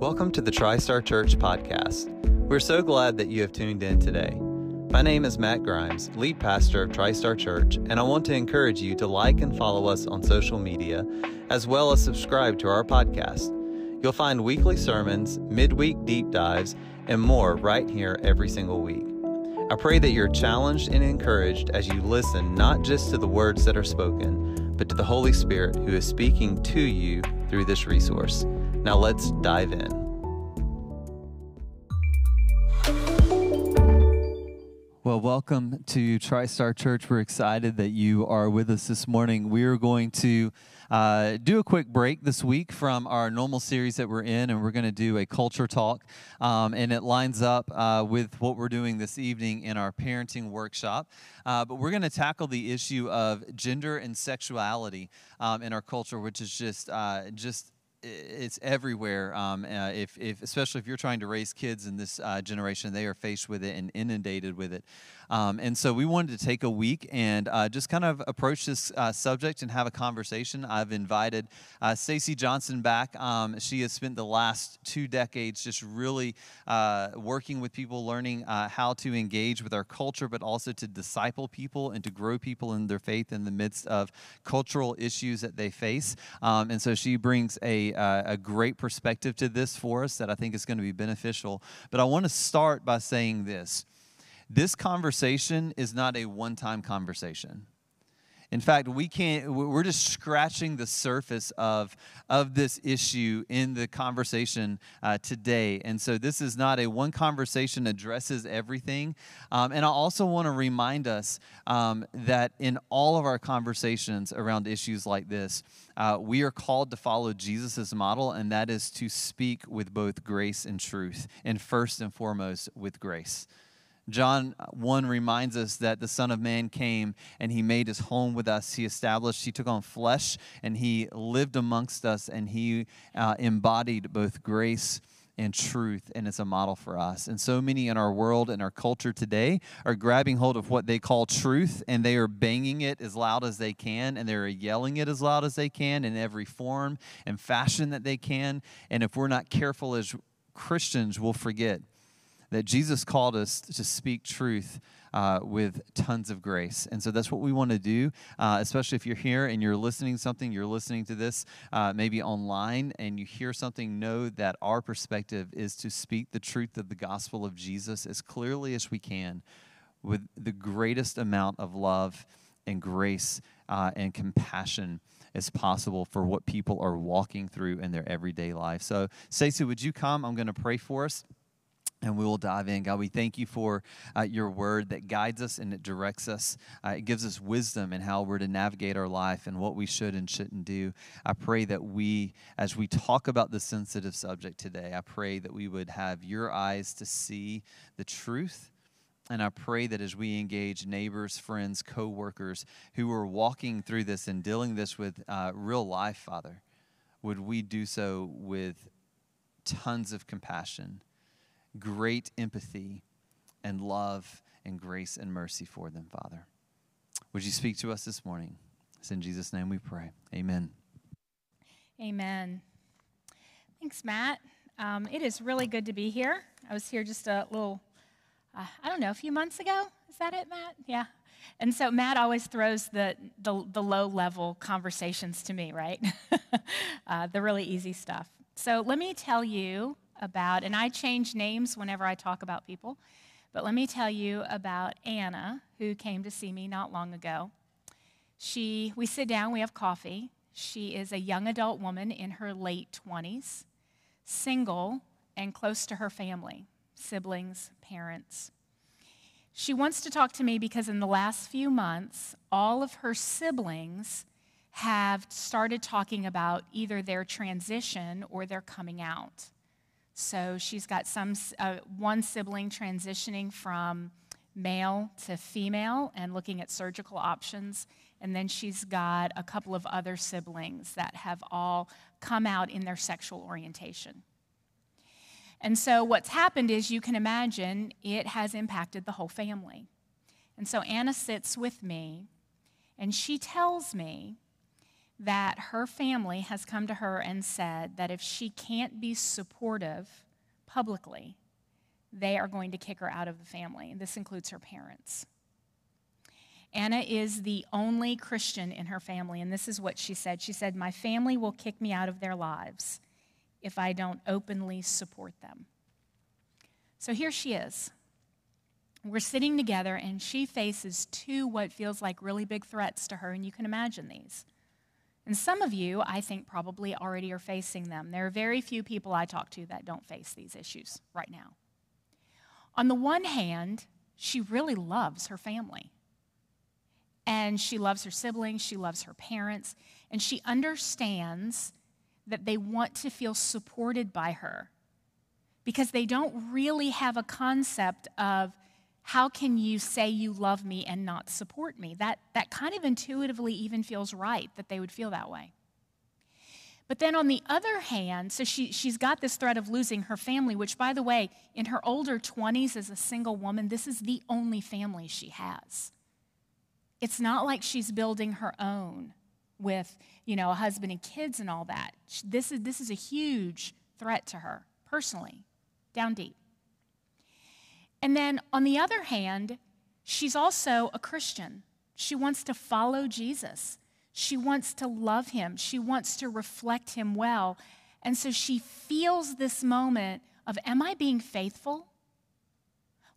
Welcome to the TriStar Church podcast. We're so glad that you have tuned in today. My name is Matt Grimes, lead pastor of TriStar Church, and I want to encourage you to like and follow us on social media, as well as subscribe to our podcast. You'll find weekly sermons, midweek deep dives, and more right here every single week. I pray that you're challenged and encouraged as you listen not just to the words that are spoken, but to the Holy Spirit who is speaking to you through this resource. Now let's dive in. Well, welcome to TriStar Church. We're excited that you are with us this morning. We are going to uh, do a quick break this week from our normal series that we're in, and we're going to do a culture talk. Um, and it lines up uh, with what we're doing this evening in our parenting workshop. Uh, but we're going to tackle the issue of gender and sexuality um, in our culture, which is just uh, just it's everywhere. Um, uh, if, if, especially if you're trying to raise kids in this uh, generation, they are faced with it and inundated with it. Um, and so we wanted to take a week and uh, just kind of approach this uh, subject and have a conversation. I've invited uh, Stacy Johnson back. Um, she has spent the last two decades just really uh, working with people, learning how to engage with our culture, but also to disciple people and to grow people in their faith in the midst of cultural issues that they face. Um, and so she brings a uh, a great perspective to this for us that I think is going to be beneficial. But I want to start by saying this this conversation is not a one time conversation. In fact, we can't, we're just scratching the surface of, of this issue in the conversation uh, today. And so this is not a one conversation addresses everything. Um, and I also want to remind us um, that in all of our conversations around issues like this, uh, we are called to follow Jesus' model, and that is to speak with both grace and truth, and first and foremost with grace. John 1 reminds us that the Son of Man came and he made his home with us. He established, he took on flesh and he lived amongst us and he uh, embodied both grace and truth, and it's a model for us. And so many in our world and our culture today are grabbing hold of what they call truth and they are banging it as loud as they can and they're yelling it as loud as they can in every form and fashion that they can. And if we're not careful as Christians, we'll forget that Jesus called us to speak truth uh, with tons of grace. And so that's what we want to do, uh, especially if you're here and you're listening to something, you're listening to this uh, maybe online and you hear something, know that our perspective is to speak the truth of the gospel of Jesus as clearly as we can with the greatest amount of love and grace uh, and compassion as possible for what people are walking through in their everyday life. So, Stacey, would you come? I'm going to pray for us and we will dive in. God, we thank you for uh, your word that guides us and it directs us. Uh, it gives us wisdom in how we're to navigate our life and what we should and shouldn't do. I pray that we, as we talk about the sensitive subject today, I pray that we would have your eyes to see the truth. And I pray that as we engage neighbors, friends, co workers who are walking through this and dealing this with uh, real life, Father, would we do so with tons of compassion great empathy and love and grace and mercy for them, Father. Would you speak to us this morning? It's in Jesus' name we pray. Amen. Amen. Thanks, Matt. Um, it is really good to be here. I was here just a little, uh, I don't know, a few months ago. Is that it, Matt? Yeah. And so Matt always throws the, the, the low level conversations to me, right? uh, the really easy stuff. So let me tell you about, and I change names whenever I talk about people, but let me tell you about Anna, who came to see me not long ago. She, we sit down, we have coffee. She is a young adult woman in her late 20s, single, and close to her family, siblings, parents. She wants to talk to me because in the last few months, all of her siblings have started talking about either their transition or their coming out. So she's got some uh, one sibling transitioning from male to female and looking at surgical options. And then she's got a couple of other siblings that have all come out in their sexual orientation. And so what's happened is you can imagine it has impacted the whole family. And so Anna sits with me and she tells me that her family has come to her and said that if she can't be supportive publicly, they are going to kick her out of the family. This includes her parents. Anna is the only Christian in her family, and this is what she said. She said, My family will kick me out of their lives if I don't openly support them. So here she is. We're sitting together, and she faces two what feels like really big threats to her, and you can imagine these. And some of you, I think, probably already are facing them. There are very few people I talk to that don't face these issues right now. On the one hand, she really loves her family. And she loves her siblings, she loves her parents, and she understands that they want to feel supported by her because they don't really have a concept of how can you say you love me and not support me? That, that kind of intuitively even feels right that they would feel that way. But then on the other hand, so she, she's got this threat of losing her family, which, by the way, in her older 20s as a single woman, this is the only family she has. It's not like she's building her own with, you know, a husband and kids and all that. This is, this is a huge threat to her personally, down deep. And then on the other hand, she's also a Christian. She wants to follow Jesus. She wants to love him. She wants to reflect him well. And so she feels this moment of, Am I being faithful?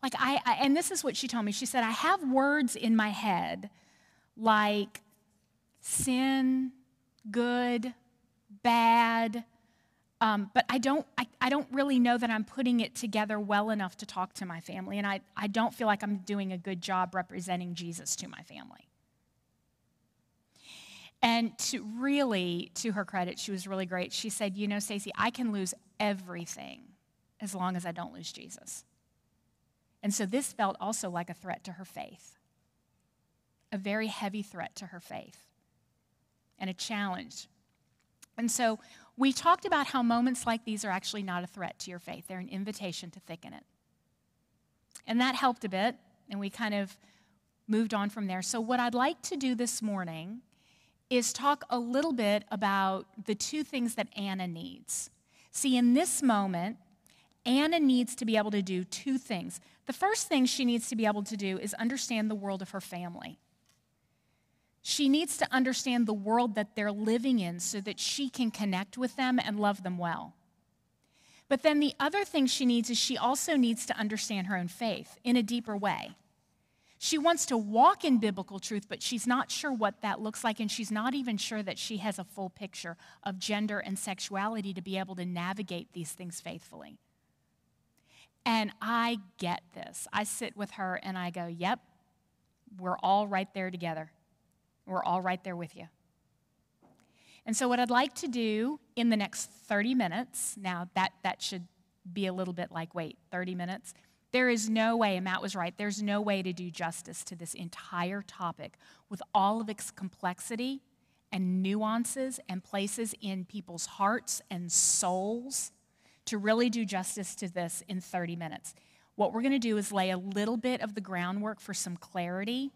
Like, I, I, and this is what she told me. She said, I have words in my head like sin, good, bad, um, but I don't, I, I don't really know that I'm putting it together well enough to talk to my family, and I, I don't feel like I'm doing a good job representing Jesus to my family. And to really, to her credit, she was really great. She said, You know, Stacy, I can lose everything as long as I don't lose Jesus. And so this felt also like a threat to her faith, a very heavy threat to her faith, and a challenge. And so we talked about how moments like these are actually not a threat to your faith, they're an invitation to thicken it. And that helped a bit, and we kind of moved on from there. So, what I'd like to do this morning is talk a little bit about the two things that Anna needs. See, in this moment, Anna needs to be able to do two things. The first thing she needs to be able to do is understand the world of her family. She needs to understand the world that they're living in so that she can connect with them and love them well. But then the other thing she needs is she also needs to understand her own faith in a deeper way. She wants to walk in biblical truth, but she's not sure what that looks like, and she's not even sure that she has a full picture of gender and sexuality to be able to navigate these things faithfully. And I get this. I sit with her and I go, Yep, we're all right there together. We're all right there with you. And so, what I'd like to do in the next 30 minutes, now that, that should be a little bit like, wait, 30 minutes? There is no way, and Matt was right, there's no way to do justice to this entire topic with all of its complexity and nuances and places in people's hearts and souls to really do justice to this in 30 minutes. What we're going to do is lay a little bit of the groundwork for some clarity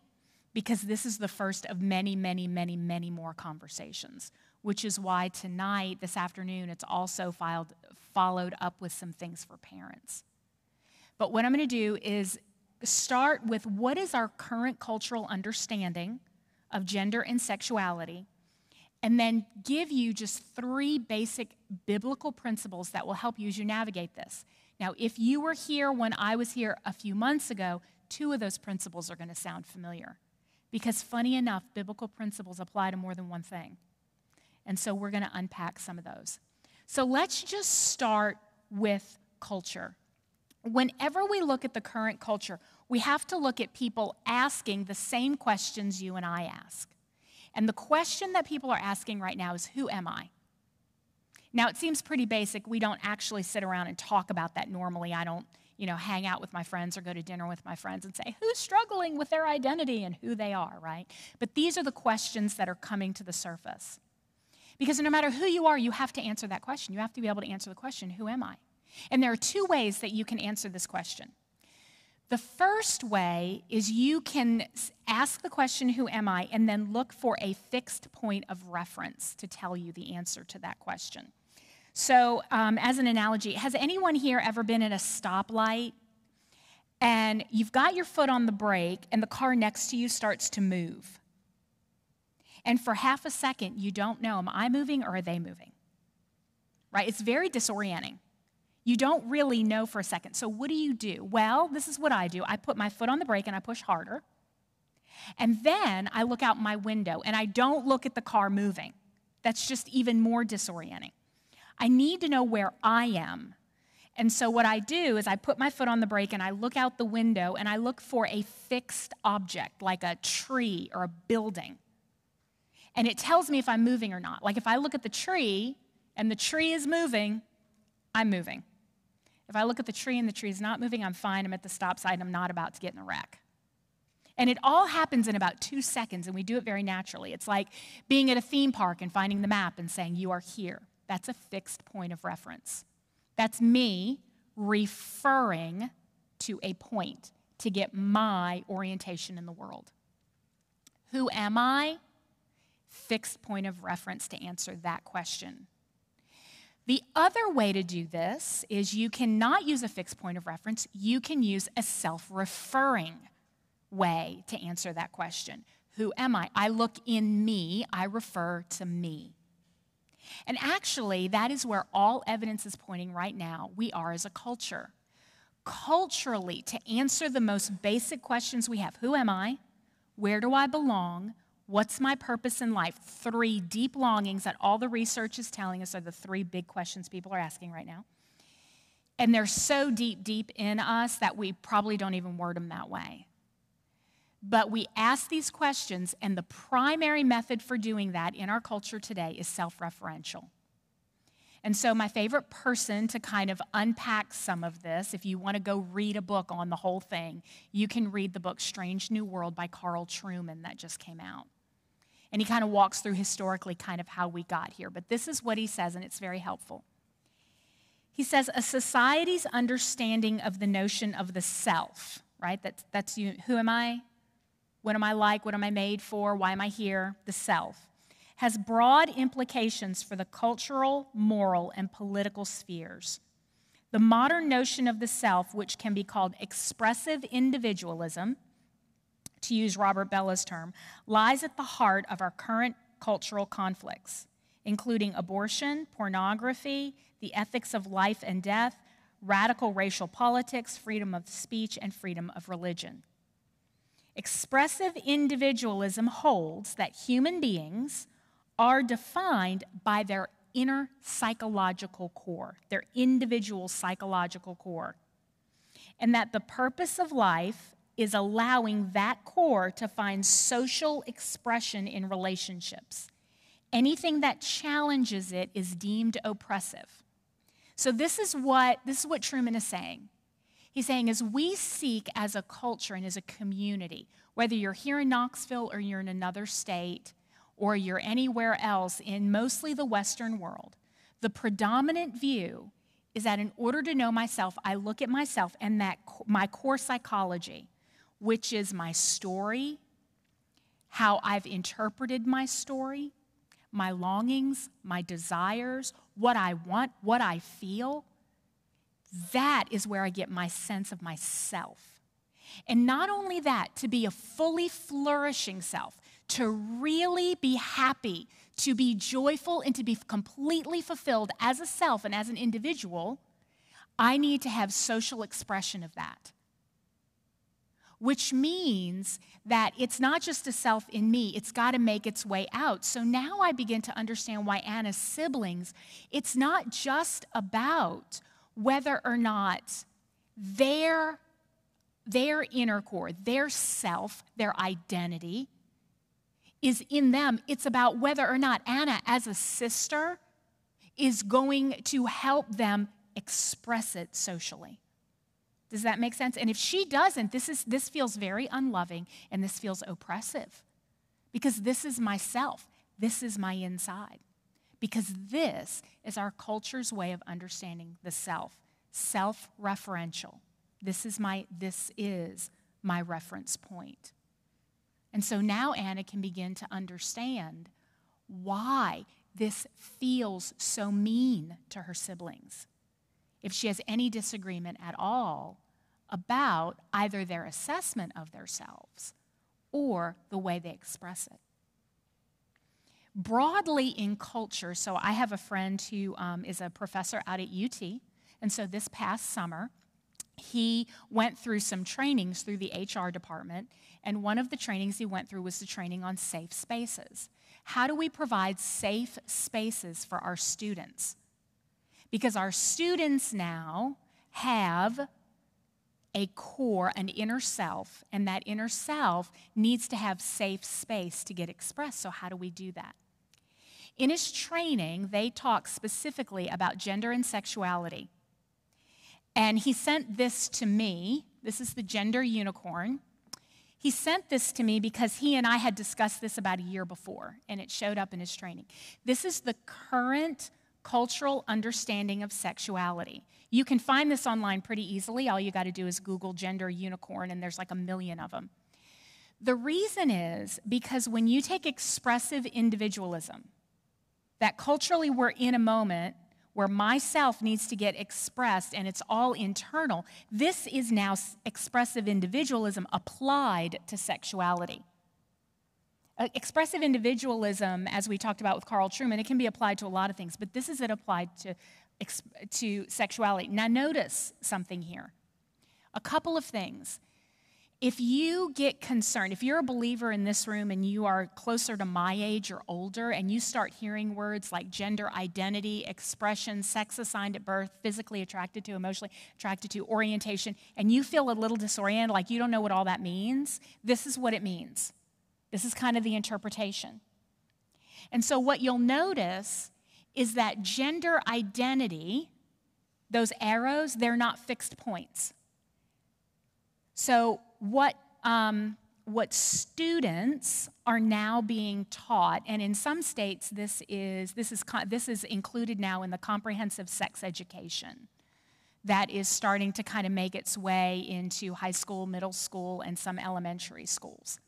because this is the first of many, many, many, many more conversations, which is why tonight, this afternoon, it's also filed, followed up with some things for parents. But what I'm going to do is start with what is our current cultural understanding of gender and sexuality, and then give you just three basic biblical principles that will help you as you navigate this. Now, if you were here when I was here a few months ago, two of those principles are going to sound familiar. Because, funny enough, biblical principles apply to more than one thing. And so we're going to unpack some of those. So let's just start with culture whenever we look at the current culture, we have to look at people asking the same questions you and I ask. And the question that people are asking right now is Who am I? Now, it seems pretty basic. We don't actually sit around and talk about that normally. I don't, you know, hang out with my friends or go to dinner with my friends and say, who's struggling with their identity and who they are, right? But these are the questions that are coming to the surface. Because no matter who you are, you have to answer that question. You have to be able to answer the question, who am I? And there are two ways that you can answer this question. The first way is you can ask the question, Who am I? and then look for a fixed point of reference to tell you the answer to that question. So, um, as an analogy, has anyone here ever been at a stoplight and you've got your foot on the brake and the car next to you starts to move? And for half a second, you don't know, am I moving or are they moving? Right? It's very disorienting. You don't really know for a second. So, what do you do? Well, this is what I do I put my foot on the brake and I push harder. And then I look out my window and I don't look at the car moving. That's just even more disorienting. I need to know where I am. And so, what I do is I put my foot on the brake and I look out the window and I look for a fixed object like a tree or a building. And it tells me if I'm moving or not. Like if I look at the tree and the tree is moving, I'm moving. If I look at the tree and the tree is not moving, I'm fine. I'm at the stop sign. I'm not about to get in a wreck. And it all happens in about two seconds, and we do it very naturally. It's like being at a theme park and finding the map and saying, You are here. That's a fixed point of reference. That's me referring to a point to get my orientation in the world. Who am I? Fixed point of reference to answer that question. The other way to do this is you cannot use a fixed point of reference, you can use a self referring way to answer that question. Who am I? I look in me, I refer to me. And actually, that is where all evidence is pointing right now. We are as a culture. Culturally, to answer the most basic questions we have who am I? Where do I belong? What's my purpose in life? Three deep longings that all the research is telling us are the three big questions people are asking right now. And they're so deep, deep in us that we probably don't even word them that way. But we ask these questions, and the primary method for doing that in our culture today is self referential. And so, my favorite person to kind of unpack some of this, if you want to go read a book on the whole thing, you can read the book Strange New World by Carl Trueman that just came out. And he kind of walks through historically kind of how we got here. But this is what he says, and it's very helpful. He says, a society's understanding of the notion of the self, right? That's, that's you. Who am I? What am I like? What am I made for? Why am I here? The self has broad implications for the cultural, moral, and political spheres. The modern notion of the self, which can be called expressive individualism, to use Robert Bellah's term, lies at the heart of our current cultural conflicts, including abortion, pornography, the ethics of life and death, radical racial politics, freedom of speech, and freedom of religion. Expressive individualism holds that human beings are defined by their inner psychological core, their individual psychological core. And that the purpose of life is allowing that core to find social expression in relationships. Anything that challenges it is deemed oppressive. So this is what this is what Trueman is saying. He's saying as we seek as a culture and as a community, whether you're here in Knoxville or you're in another state, or you're anywhere else in mostly the Western world, the predominant view is that in order to know myself, I look at myself and that my core psychology, which is my story, how I've interpreted my story, my longings, my desires, what I want, what I feel, that is where I get my sense of myself. And not only that, to be a fully flourishing self, to really be happy, to be joyful, and to be completely fulfilled as a self and as an individual, I need to have social expression of that. Which means that it's not just a self in me, it's got to make its way out. So now I begin to understand why Anna's siblings, it's not just about whether or not their, their inner core, their self, their identity, is in them. It's about whether or not Anna, as a sister, is going to help them express it socially. Does that make sense? And if she doesn't, this, is, this feels very unloving and this feels oppressive because this is myself. This is my inside. Because this is our culture's way of understanding the self self referential, This is my, this is my reference point. And so now Anna can begin to understand why this feels so mean to her siblings. If she has any disagreement at all about either their assessment of themselves or the way they express it. Broadly in culture, so I have a friend who um, is a professor out at UT, and so this past summer, he went through some trainings through the HR department, and one of the trainings he went through was the training on safe spaces. How do we provide safe spaces for our students? Because our students now have a core, an inner self, and that inner self needs to have safe space to get expressed. So, how do we do that? In his training, they talk specifically about gender and sexuality. And he sent this to me. This is the gender unicorn. He sent this to me because he and I had discussed this about a year before, and it showed up in his training. This is the current cultural understanding of sexuality. You can find this online pretty easily. All you got to do is Google gender unicorn, and there's like a million of them. The reason is because when you take expressive individualism, that culturally we're in a moment where myself needs to get expressed and it's all internal, this is now expressive individualism applied to sexuality. Uh, expressive individualism, as we talked about with Carl Trueman, it can be applied to a lot of things, but this is it applied to, to sexuality. Now, notice something here. A couple of things. If you get concerned, if you're a believer in this room and you are closer to my age or older, and you start hearing words like gender identity, expression, sex assigned at birth, physically attracted to, emotionally attracted to, orientation, and you feel a little disoriented, like you don't know what all that means, this is what it means. This is kind of the interpretation. And so, what you'll notice is that gender identity, those arrows, they're not fixed points. So, what, um, what students are now being taught, and in some states, this is, this, is, this is included now in the comprehensive sex education that is starting to kind of make its way into high school, middle school, and some elementary schools.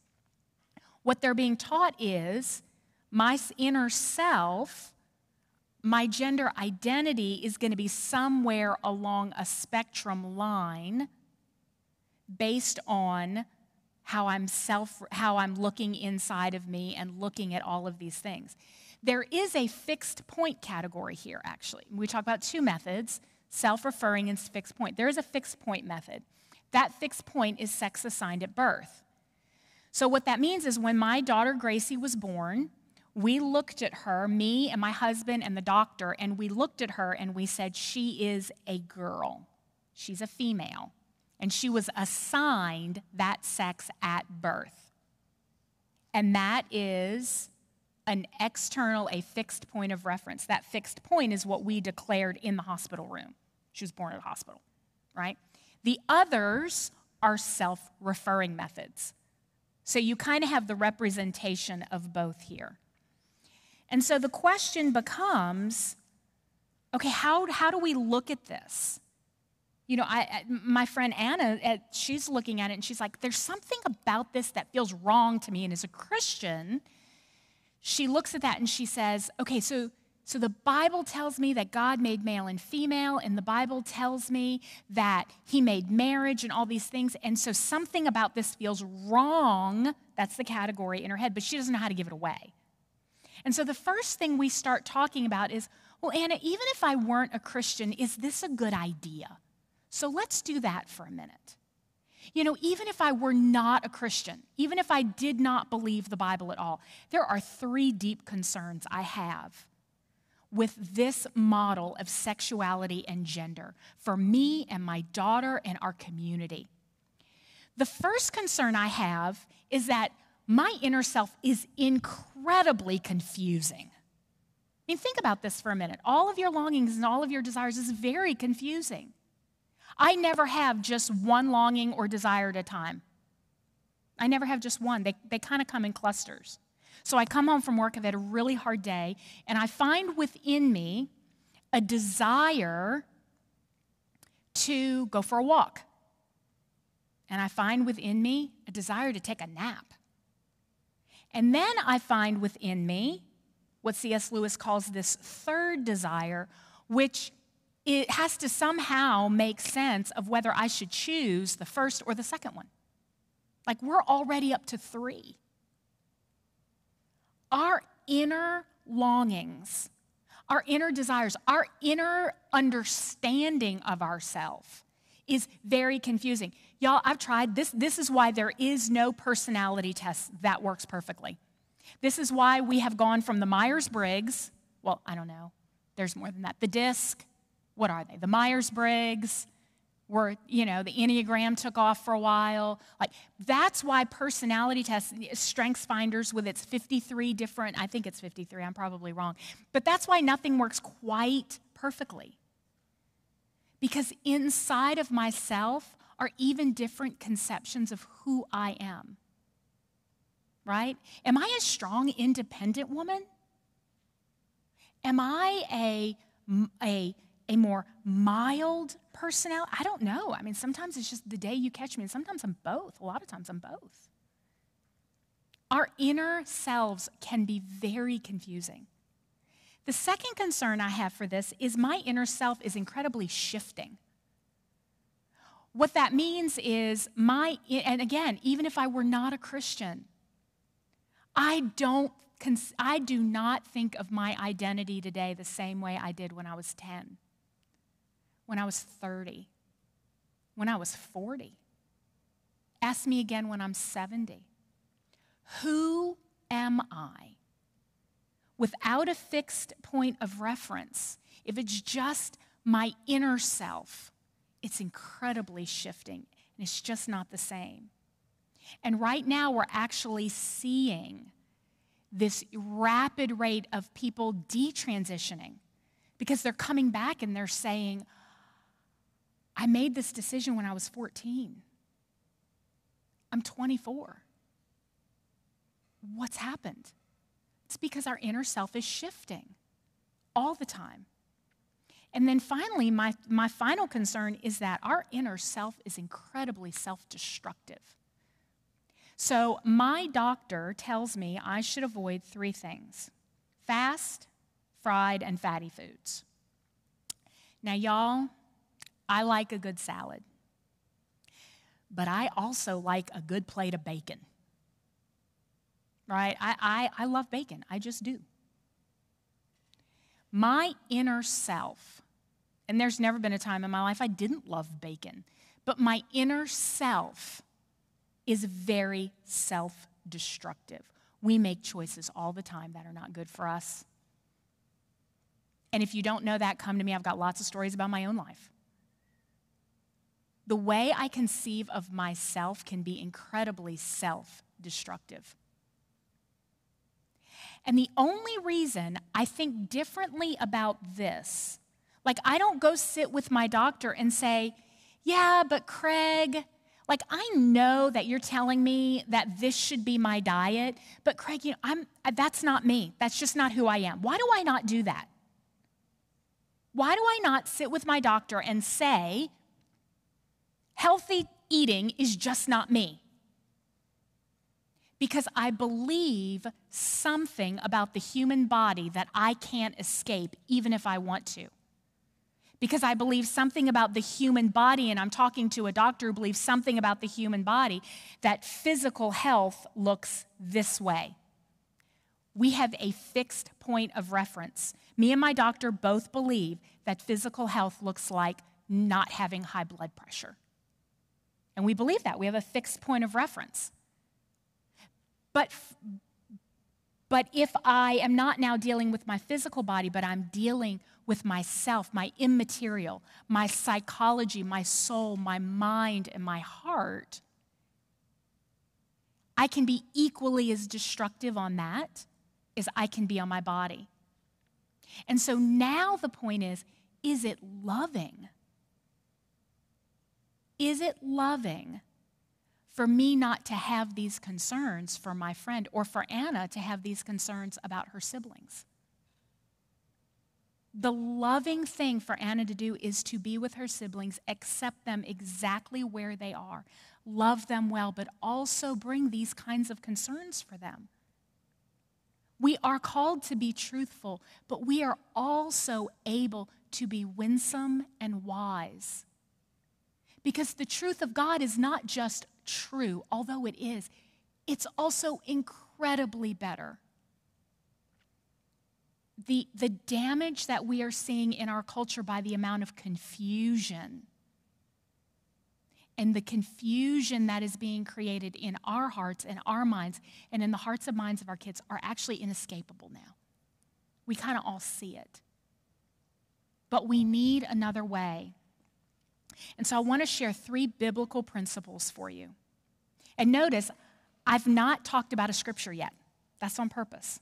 What they're being taught is my inner self, my gender identity is going to be somewhere along a spectrum line based on how I'm self how I'm looking inside of me and looking at all of these things. There is a fixed point category here actually. We talk about two methods, self-referring and fixed point. There is a fixed point method. That fixed point is sex assigned at birth. So, what that means is when my daughter Gracie was born, we looked at her, me and my husband and the doctor, and we looked at her and we said, She is a girl. She's a female. And she was assigned that sex at birth. And that is an external, a fixed point of reference. That fixed point is what we declared in the hospital room. She was born at a hospital, right? The others are self referring methods. So you kind of have the representation of both here. And so the question becomes okay, how, how do we look at this? You know, I, my friend Anna, uh, she's looking at it and she's like, there's something about this that feels wrong to me. And as a Christian, she looks at that and she says, okay, so so the Bible tells me that God made male and female, and the Bible tells me that He made marriage and all these things. And so something about this feels wrong. That's the category in her head, but she doesn't know how to give it away. And so the first thing we start talking about is well, Anna, even if I weren't a Christian, is this a good idea? So let's do that for a minute. You know, even if I were not a Christian, even if I did not believe the Bible at all, there are three deep concerns I have with this model of sexuality and gender for me and my daughter and our community. The first concern I have is that my inner self is incredibly confusing. I mean, think about this for a minute. All of your longings and all of your desires is very confusing. I never have just one longing or desire at a time. I never have just one. They, they kind of come in clusters. So I come home from work, I've had a really hard day, and I find within me a desire to go for a walk. and I find within me a desire to take a nap. And then I find within me what C.S. Lewis calls this third desire, which it has to somehow make sense of whether I should choose the first or the second one. Like we're already up to three. Our inner longings, our inner desires, our inner understanding of ourselves is very confusing. Y'all, I've tried this. This is why there is no personality test that works perfectly. This is why we have gone from the Myers Briggs, well, I don't know, there's more than that. The DISC, what are they? The Myers Briggs, where, you know, the Enneagram took off for a while. Like, that's why personality tests, Strengths Finders with its 53 different, I think it's 53, I'm probably wrong, but that's why nothing works quite perfectly. Because inside of myself are even different conceptions of who I am. Right? Am I a strong, independent woman? Am I a, a, a more mild personality? I don't know. I mean, sometimes it's just the day you catch me, and sometimes I'm both. A lot of times I'm both. Our inner selves can be very confusing. The second concern I have for this is my inner self is incredibly shifting. What that means is my, and again, even if I were not a Christian, I don't, I do not think of my identity today the same way I did when I was 10, when I was 30, when I was 40. Ask me again when I'm 70. Who am I? without a fixed point of reference, if it's just my inner self, it's incredibly shifting and it's just not the same. And right now, we're actually seeing this rapid rate of people detransitioning because they're coming back and they're saying, I made this decision when I was 14. I'm 24. What's happened? It's because our inner self is shifting all the time. And then finally, my, my final concern is that our inner self is incredibly self destructive. So, my doctor tells me I should avoid three things fast, fried, and fatty foods. Now, y'all, I like a good salad, but I also like a good plate of bacon right? I, I, I love bacon, I just do. My inner self, and there's never been a time in my life I didn't love bacon, but my inner self is very self destructive. We make choices all the time that are not good for us. And if you don't know that, come to me. I've got lots of stories about my own life. The way I conceive of myself can be incredibly self destructive. And the only reason I think differently about this, like I don't go sit with my doctor and say, yeah, but Craig, like I know that you're telling me that this should be my diet, but Craig, you know, I'm uh, that's not me. That's just not who I am. Why do I not do that? Why do I not sit with my doctor and say, healthy eating is just not me? because I believe something about the human body that I can't escape, even if I want to. Because I believe something about the human body, and I'm talking to a doctor who believes something about the human body, that physical health looks this way. We have a fixed point of reference. Me and my doctor both believe that physical health looks like not having high blood pressure. And we believe that. We have a fixed point of reference. But, but if I am not now dealing with my physical body, but I'm dealing with myself, my immaterial, my psychology, my soul, my mind, and my heart, I can be equally as destructive on that as I can be on my body. And so now the point is is it loving? Is it loving for me not to have these concerns for my friend or for Anna to have these concerns about her siblings. The loving thing for Anna to do is to be with her siblings, accept them exactly where they are, love them well, but also bring these kinds of concerns for them. We are called to be truthful, but we are also able to be winsome and wise. Because the truth of God is not just true, although it is, it's also incredibly better. The, the damage that we are seeing in our culture by the amount of confusion and the confusion that is being created in our hearts and our minds and in the hearts and minds of our kids are actually inescapable now. We kind of all see it. But we need another way. And so I want to share three biblical principles for you. And notice, I've not talked about a scripture yet. That's on purpose.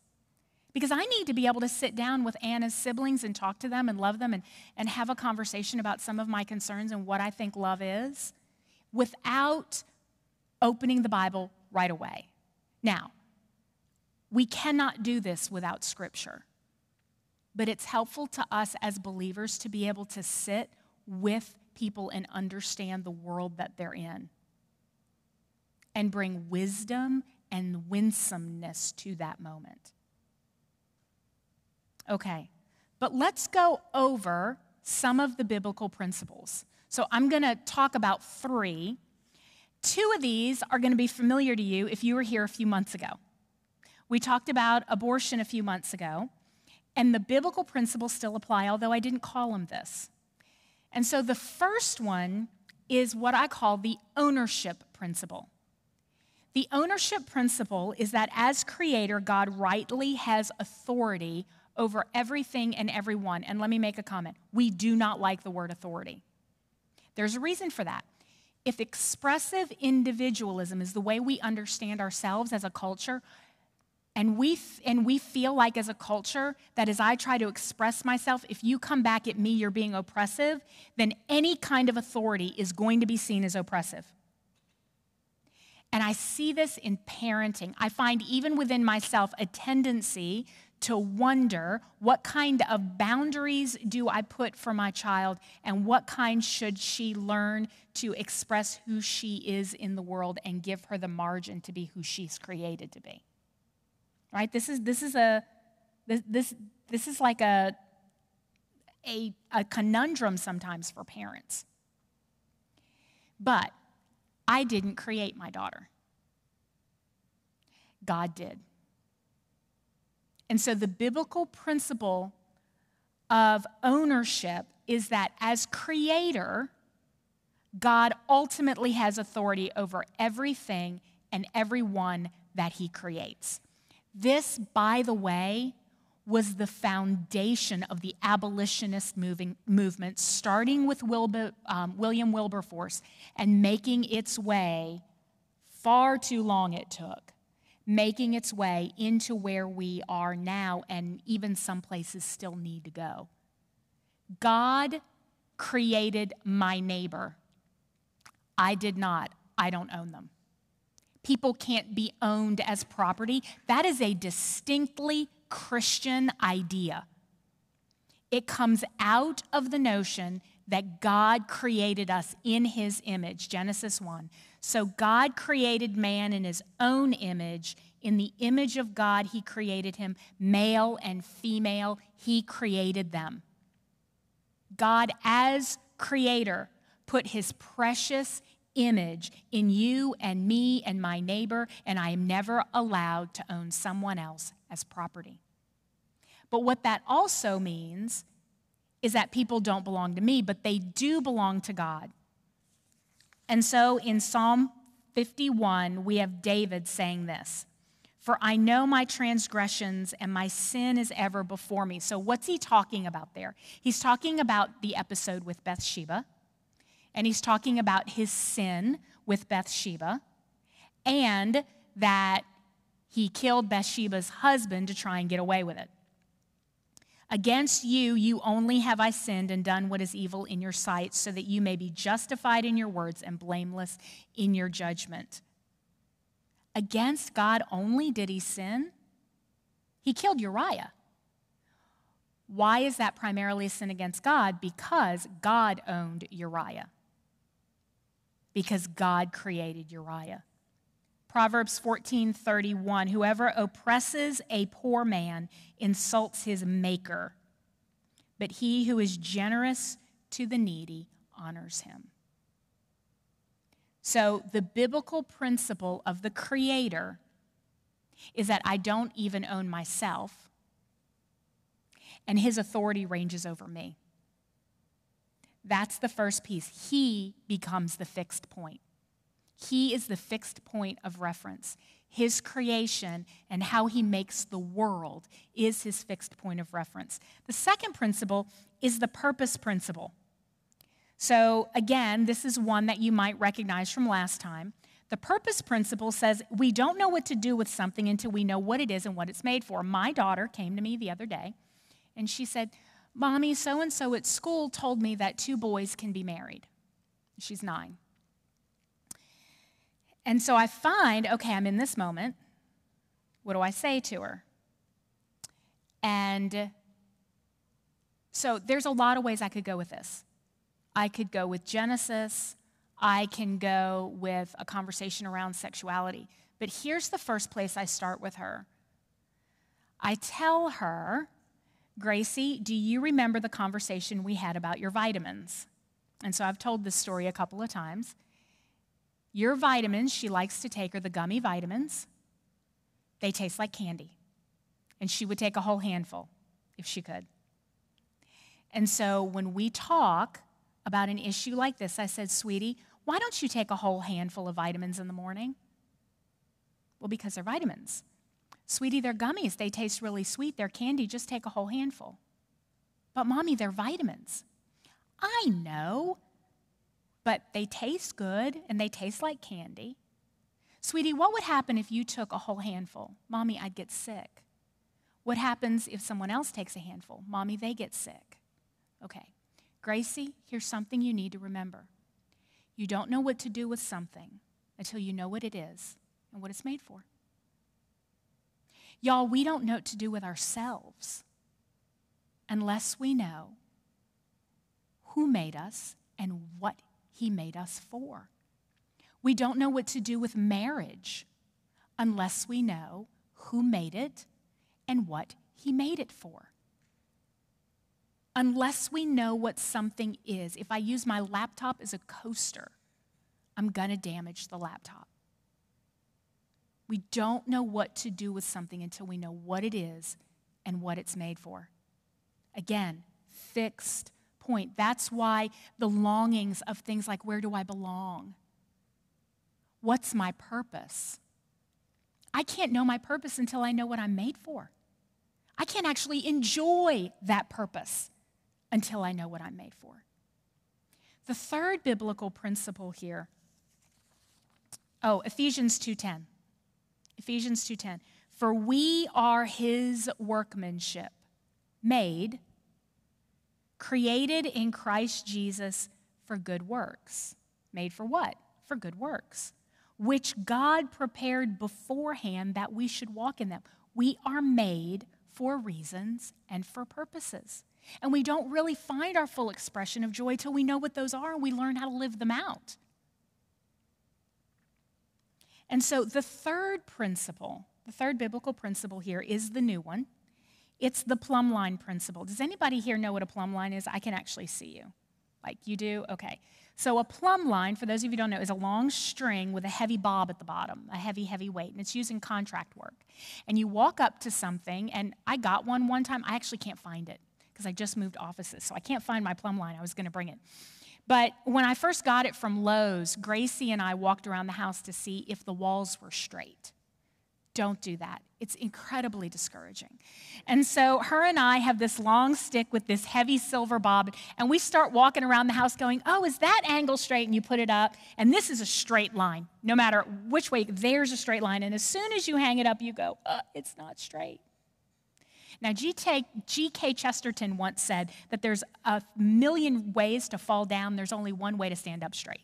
Because I need to be able to sit down with Anna's siblings and talk to them and love them and, and have a conversation about some of my concerns and what I think love is without opening the Bible right away. Now, we cannot do this without Scripture, but it's helpful to us as believers to be able to sit with people and understand the world that they're in and bring wisdom and winsomeness to that moment. Okay, but let's go over some of the biblical principles. So I'm going to talk about three. Two of these are going to be familiar to you if you were here a few months ago. We talked about abortion a few months ago, and the biblical principles still apply, although I didn't call them this. And so the first one is what I call the ownership principle. The ownership principle is that as creator, God rightly has authority over everything and everyone. And let me make a comment we do not like the word authority. There's a reason for that. If expressive individualism is the way we understand ourselves as a culture, and we, and we feel like as a culture that as I try to express myself, if you come back at me, you're being oppressive, then any kind of authority is going to be seen as oppressive. And I see this in parenting. I find even within myself a tendency to wonder what kind of boundaries do I put for my child and what kind should she learn to express who she is in the world and give her the margin to be who she's created to be. Right? This is this is a this this, this is like a, a a conundrum sometimes for parents. But I didn't create my daughter. God did. And so the biblical principle of ownership is that as creator, God ultimately has authority over everything and everyone that he creates. This, by the way, was the foundation of the abolitionist moving, movement, starting with Wilbur, um, William Wilberforce and making its way, far too long it took, making its way into where we are now, and even some places still need to go. God created my neighbor. I did not. I don't own them. People can't be owned as property. That is a distinctly Christian idea. It comes out of the notion that God created us in his image, Genesis 1. So God created man in his own image. In the image of God, he created him, male and female, he created them. God, as creator, put his precious image in you and me and my neighbor, and I am never allowed to own someone else as property. But what that also means is that people don't belong to me, but they do belong to God. And so in Psalm 51, we have David saying this For I know my transgressions and my sin is ever before me. So, what's he talking about there? He's talking about the episode with Bathsheba, and he's talking about his sin with Bathsheba, and that he killed Bathsheba's husband to try and get away with it. Against you, you only have I sinned and done what is evil in your sight, so that you may be justified in your words and blameless in your judgment. Against God only did he sin? He killed Uriah. Why is that primarily a sin against God? Because God owned Uriah. Because God created Uriah. Proverbs 14:31 Whoever oppresses a poor man insults his maker, but he who is generous to the needy honors him. So, the biblical principle of the Creator is that I don't even own myself, and His authority ranges over me. That's the first piece. He becomes the fixed point. He is the fixed point of reference. His creation and how he makes the world is his fixed point of reference. The second principle is the purpose principle. So, again, this is one that you might recognize from last time. The purpose principle says we don't know what to do with something until we know what it is and what it's made for. My daughter came to me the other day and she said, Mommy, so and so at school told me that two boys can be married. She's nine. And so I find, okay, I'm in this moment. What do I say to her? And so there's a lot of ways I could go with this. I could go with Genesis. I can go with a conversation around sexuality. But here's the first place I start with her. I tell her, Gracie, do you remember the conversation we had about your vitamins? And so I've told this story a couple of times. Your vitamins, she likes to take, are the gummy vitamins. They taste like candy. And she would take a whole handful if she could. And so when we talk, about an issue like this, I said, Sweetie, why don't you take a whole handful of vitamins in the morning? Well, because they're vitamins. Sweetie, they're gummies. They taste really sweet. They're candy. Just take a whole handful. But, Mommy, they're vitamins. I know, but they taste good and they taste like candy. Sweetie, what would happen if you took a whole handful? Mommy, I'd get sick. What happens if someone else takes a handful? Mommy, they get sick. Okay. Gracie, here's something you need to remember. You don't know what to do with something until you know what it is and what it's made for. Y'all, we don't know what to do with ourselves unless we know who made us and what he made us for. We don't know what to do with marriage unless we know who made it and what he made it for unless we know what something is, if I use my laptop as a coaster, I'm going to damage the laptop. We don't know what to do with something until we know what it is and what it's made for. Again, fixed point. That's why the longings of things like where do I belong? What's my purpose? I can't know my purpose until I know what I'm made for. I can't actually enjoy that purpose until I know what I'm made for. The third biblical principle here oh ephesians 2.10 ephesians 2.10 for we are his workmanship made created in christ jesus for good works. Made for what? For good works. Which god prepared beforehand that we should walk in them. We are made for reasons and for purposes. And we don't really find our full expression of joy till we know what those are and we learn how to live them out. And so the third principle, the third biblical principle here is the new one. It's the plumb line principle. Does anybody here know what a plumb line is? I can actually see you. Like you do? Okay. So, a plumb line, for those of you who don't know, is a long string with a heavy bob at the bottom, a heavy, heavy weight, and it's used in contract work. And you walk up to something, and I got one one time. I actually can't find it because I just moved offices, so I can't find my plumb line. I was going to bring it. But when I first got it from Lowe's, Gracie and I walked around the house to see if the walls were straight. Don't do that. It's incredibly discouraging. And so her and I have this long stick with this heavy silver bob, and we start walking around the house going, Oh, is that angle straight? And you put it up, and this is a straight line. No matter which way, there's a straight line. And as soon as you hang it up, you go, uh, It's not straight. Now, G.K. Chesterton once said that there's a million ways to fall down, there's only one way to stand up straight.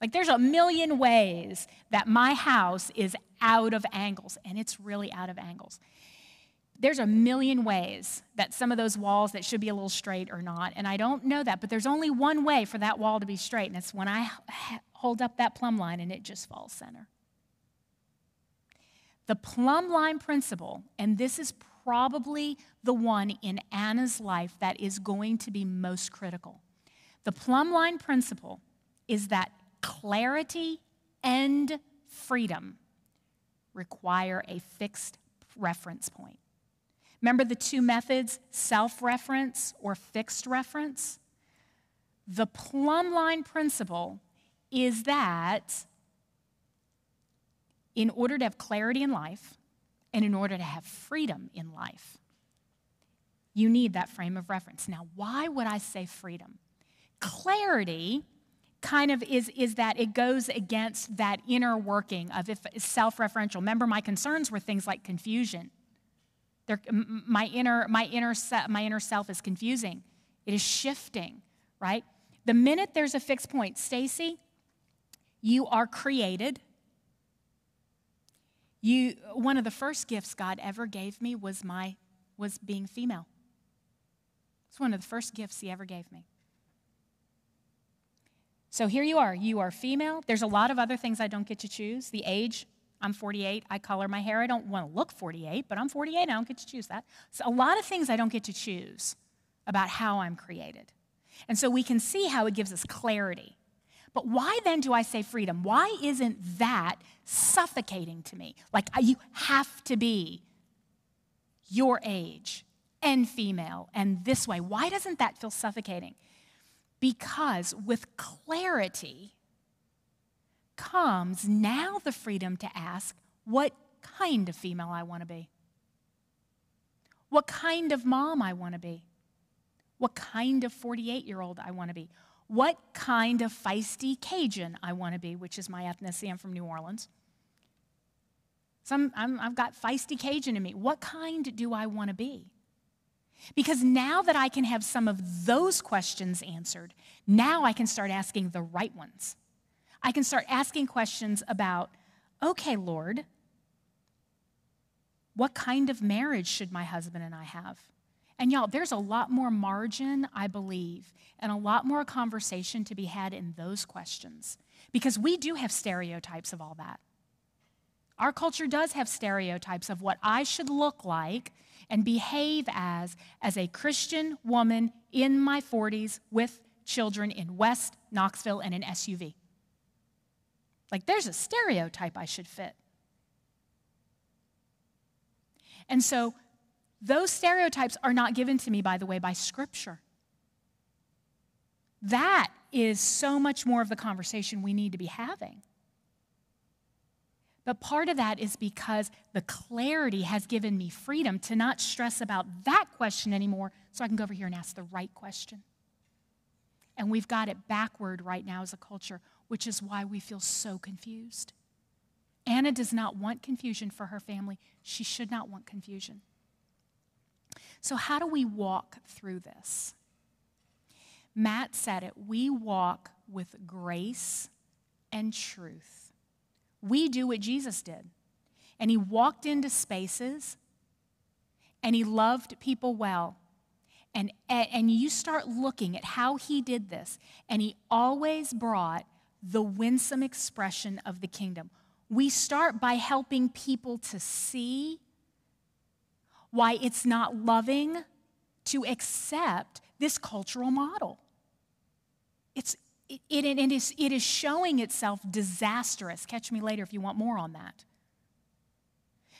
Like, there's a million ways that my house is out of angles, and it's really out of angles. there's a million ways that some of those walls that should be a little straight or not. And I don't know that, but there's only one way for that wall to be straight, and it's when I hold up that plumb line and it just falls center. The plumb line principle, and this is probably the one in Anna's life that is going to be most critical. The plumb line principle is that clarity and freedom require a fixed reference point. Remember the two methods, self reference or fixed reference? The plumb line principle is that in order to have clarity in life and in order to have freedom in life, you need that frame of reference. Now, why would I say freedom? Clarity kind of is, is that it goes against that inner working of if self-referential. Remember, my concerns were things like confusion my, inner, my, inner se- my inner self is confusing. It is shifting, right? The minute there's a fixed point, Stacy, you are created. You, one of the first gifts God ever gave me was, my, was being female. It's one of the first gifts He ever gave me. So here you are. You are female. There's a lot of other things I don't get to choose. The age, I'm 48. I color my hair. I don't want to look 48, but I'm 48. I don't get to choose that. So, a lot of things I don't get to choose about how I'm created. And so we can see how it gives us clarity. But why then do I say freedom? Why isn't that suffocating to me? Like you have to be your age and female and this way. Why doesn't that feel suffocating? Because with clarity, comes now the freedom to ask what kind of female I want to be, what kind of mom I want to be, what kind of 48 year old I want to be, what kind of feisty Cajun I want to be, which is my ethnicity. I'm from New Orleans. So i have got feisty Cajun in me. What kind do I want to be? Because now that I can have some of those questions answered, now I can start asking the right ones. I can start asking questions about, okay, Lord, what kind of marriage should my husband and I have? And y'all, there's a lot more margin, I believe, and a lot more conversation to be had in those questions because we do have stereotypes of all that. Our culture does have stereotypes of what I should look like and behave as as a Christian woman in my 40s with children in West Knoxville and an SUV. Like, there's a stereotype I should fit. And so, those stereotypes are not given to me, by the way, by Scripture. That is so much more of the conversation we need to be having. But part of that is because the clarity has given me freedom to not stress about that question anymore, so I can go over here and ask the right question. And we've got it backward right now as a culture which is why we feel so confused. Anna does not want confusion for her family. She should not want confusion. So, how do we walk through this? Matt said it we walk with grace and truth. We do what Jesus did. And he walked into spaces and he loved people well. And, and you start looking at how he did this, and he always brought the winsome expression of the kingdom. We start by helping people to see why it's not loving to accept this cultural model. It's, it, it, it, is, it is showing itself disastrous. Catch me later if you want more on that.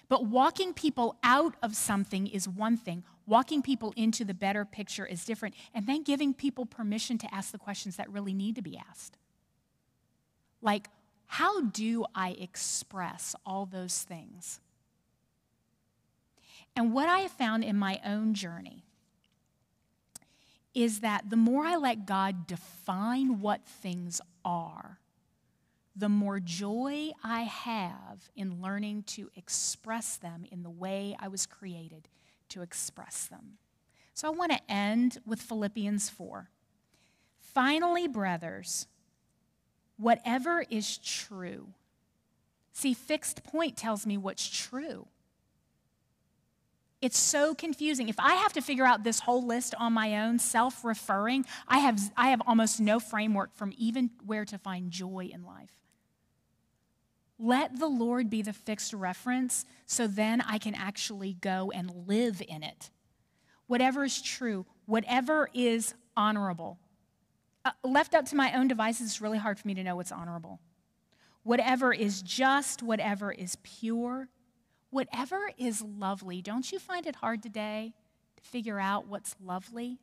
But walking people out of something is one thing, walking people into the better picture is different, and then giving people permission to ask the questions that really need to be asked. Like, how do I express all those things? And what I have found in my own journey is that the more I let God define what things are, the more joy I have in learning to express them in the way I was created to express them. So I want to end with Philippians 4. Finally, brothers, whatever is true. See, fixed point tells me what's true. It's so confusing. If I have to figure out this whole list on my own, self referring, I have, I have almost no framework from even where to find joy in life. Let the Lord be the fixed reference so then I can actually go and live in it. Whatever is true, whatever is honorable. Uh, left up to my own devices, it's really hard for me to know what's honorable. Whatever is just, whatever is pure, whatever is lovely. Don't you find it hard today to figure out what's lovely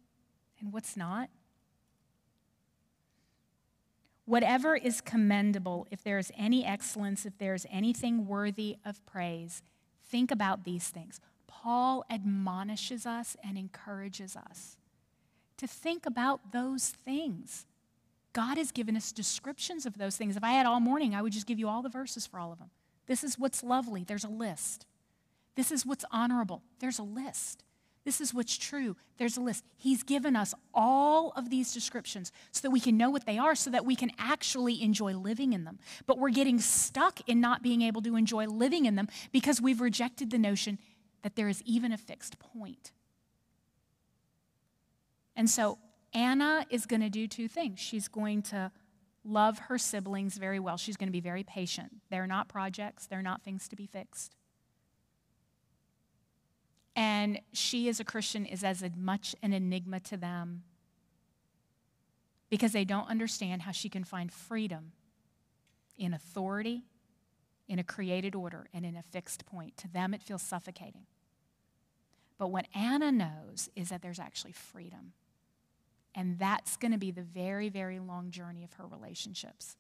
and what's not? Whatever is commendable, if there is any excellence, if there is anything worthy of praise, think about these things. Paul admonishes us and encourages us to think about those things. God has given us descriptions of those things. If I had all morning, I would just give you all the verses for all of them. This is what's lovely, there's a list. This is what's honorable, there's a list. This is what's true. There's a list. He's given us all of these descriptions so that we can know what they are, so that we can actually enjoy living in them. But we're getting stuck in not being able to enjoy living in them because we've rejected the notion that there is even a fixed point. And so Anna is going to do two things. She's going to love her siblings very well, she's going to be very patient. They're not projects, they're not things to be fixed. And she, as a Christian, is as much an enigma to them because they don't understand how she can find freedom in authority, in a created order, and in a fixed point. To them, it feels suffocating. But what Anna knows is that there's actually freedom. And that's going to be the very, very long journey of her relationships.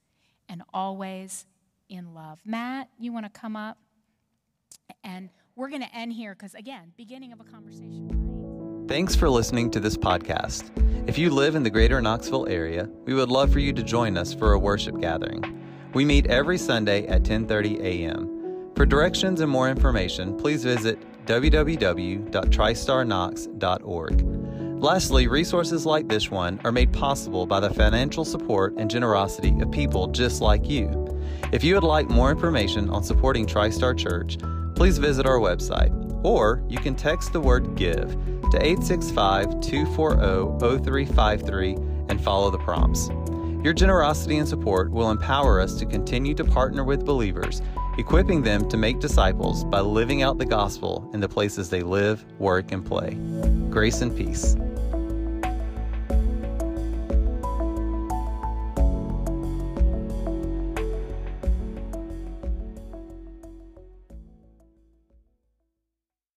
And always in love. Matt, you want to come up? And we're going to end here because, again, beginning of a conversation. Thanks for listening to this podcast. If you live in the greater Knoxville area, we would love for you to join us for a worship gathering. We meet every Sunday at 10:30 a.m. For directions and more information, please visit www.tristarknox.org. Lastly, resources like this one are made possible by the financial support and generosity of people just like you. If you would like more information on supporting TriStar Church, please visit our website, or you can text the word GIVE to 865 240 0353 and follow the prompts. Your generosity and support will empower us to continue to partner with believers, equipping them to make disciples by living out the gospel in the places they live, work, and play. Grace and peace.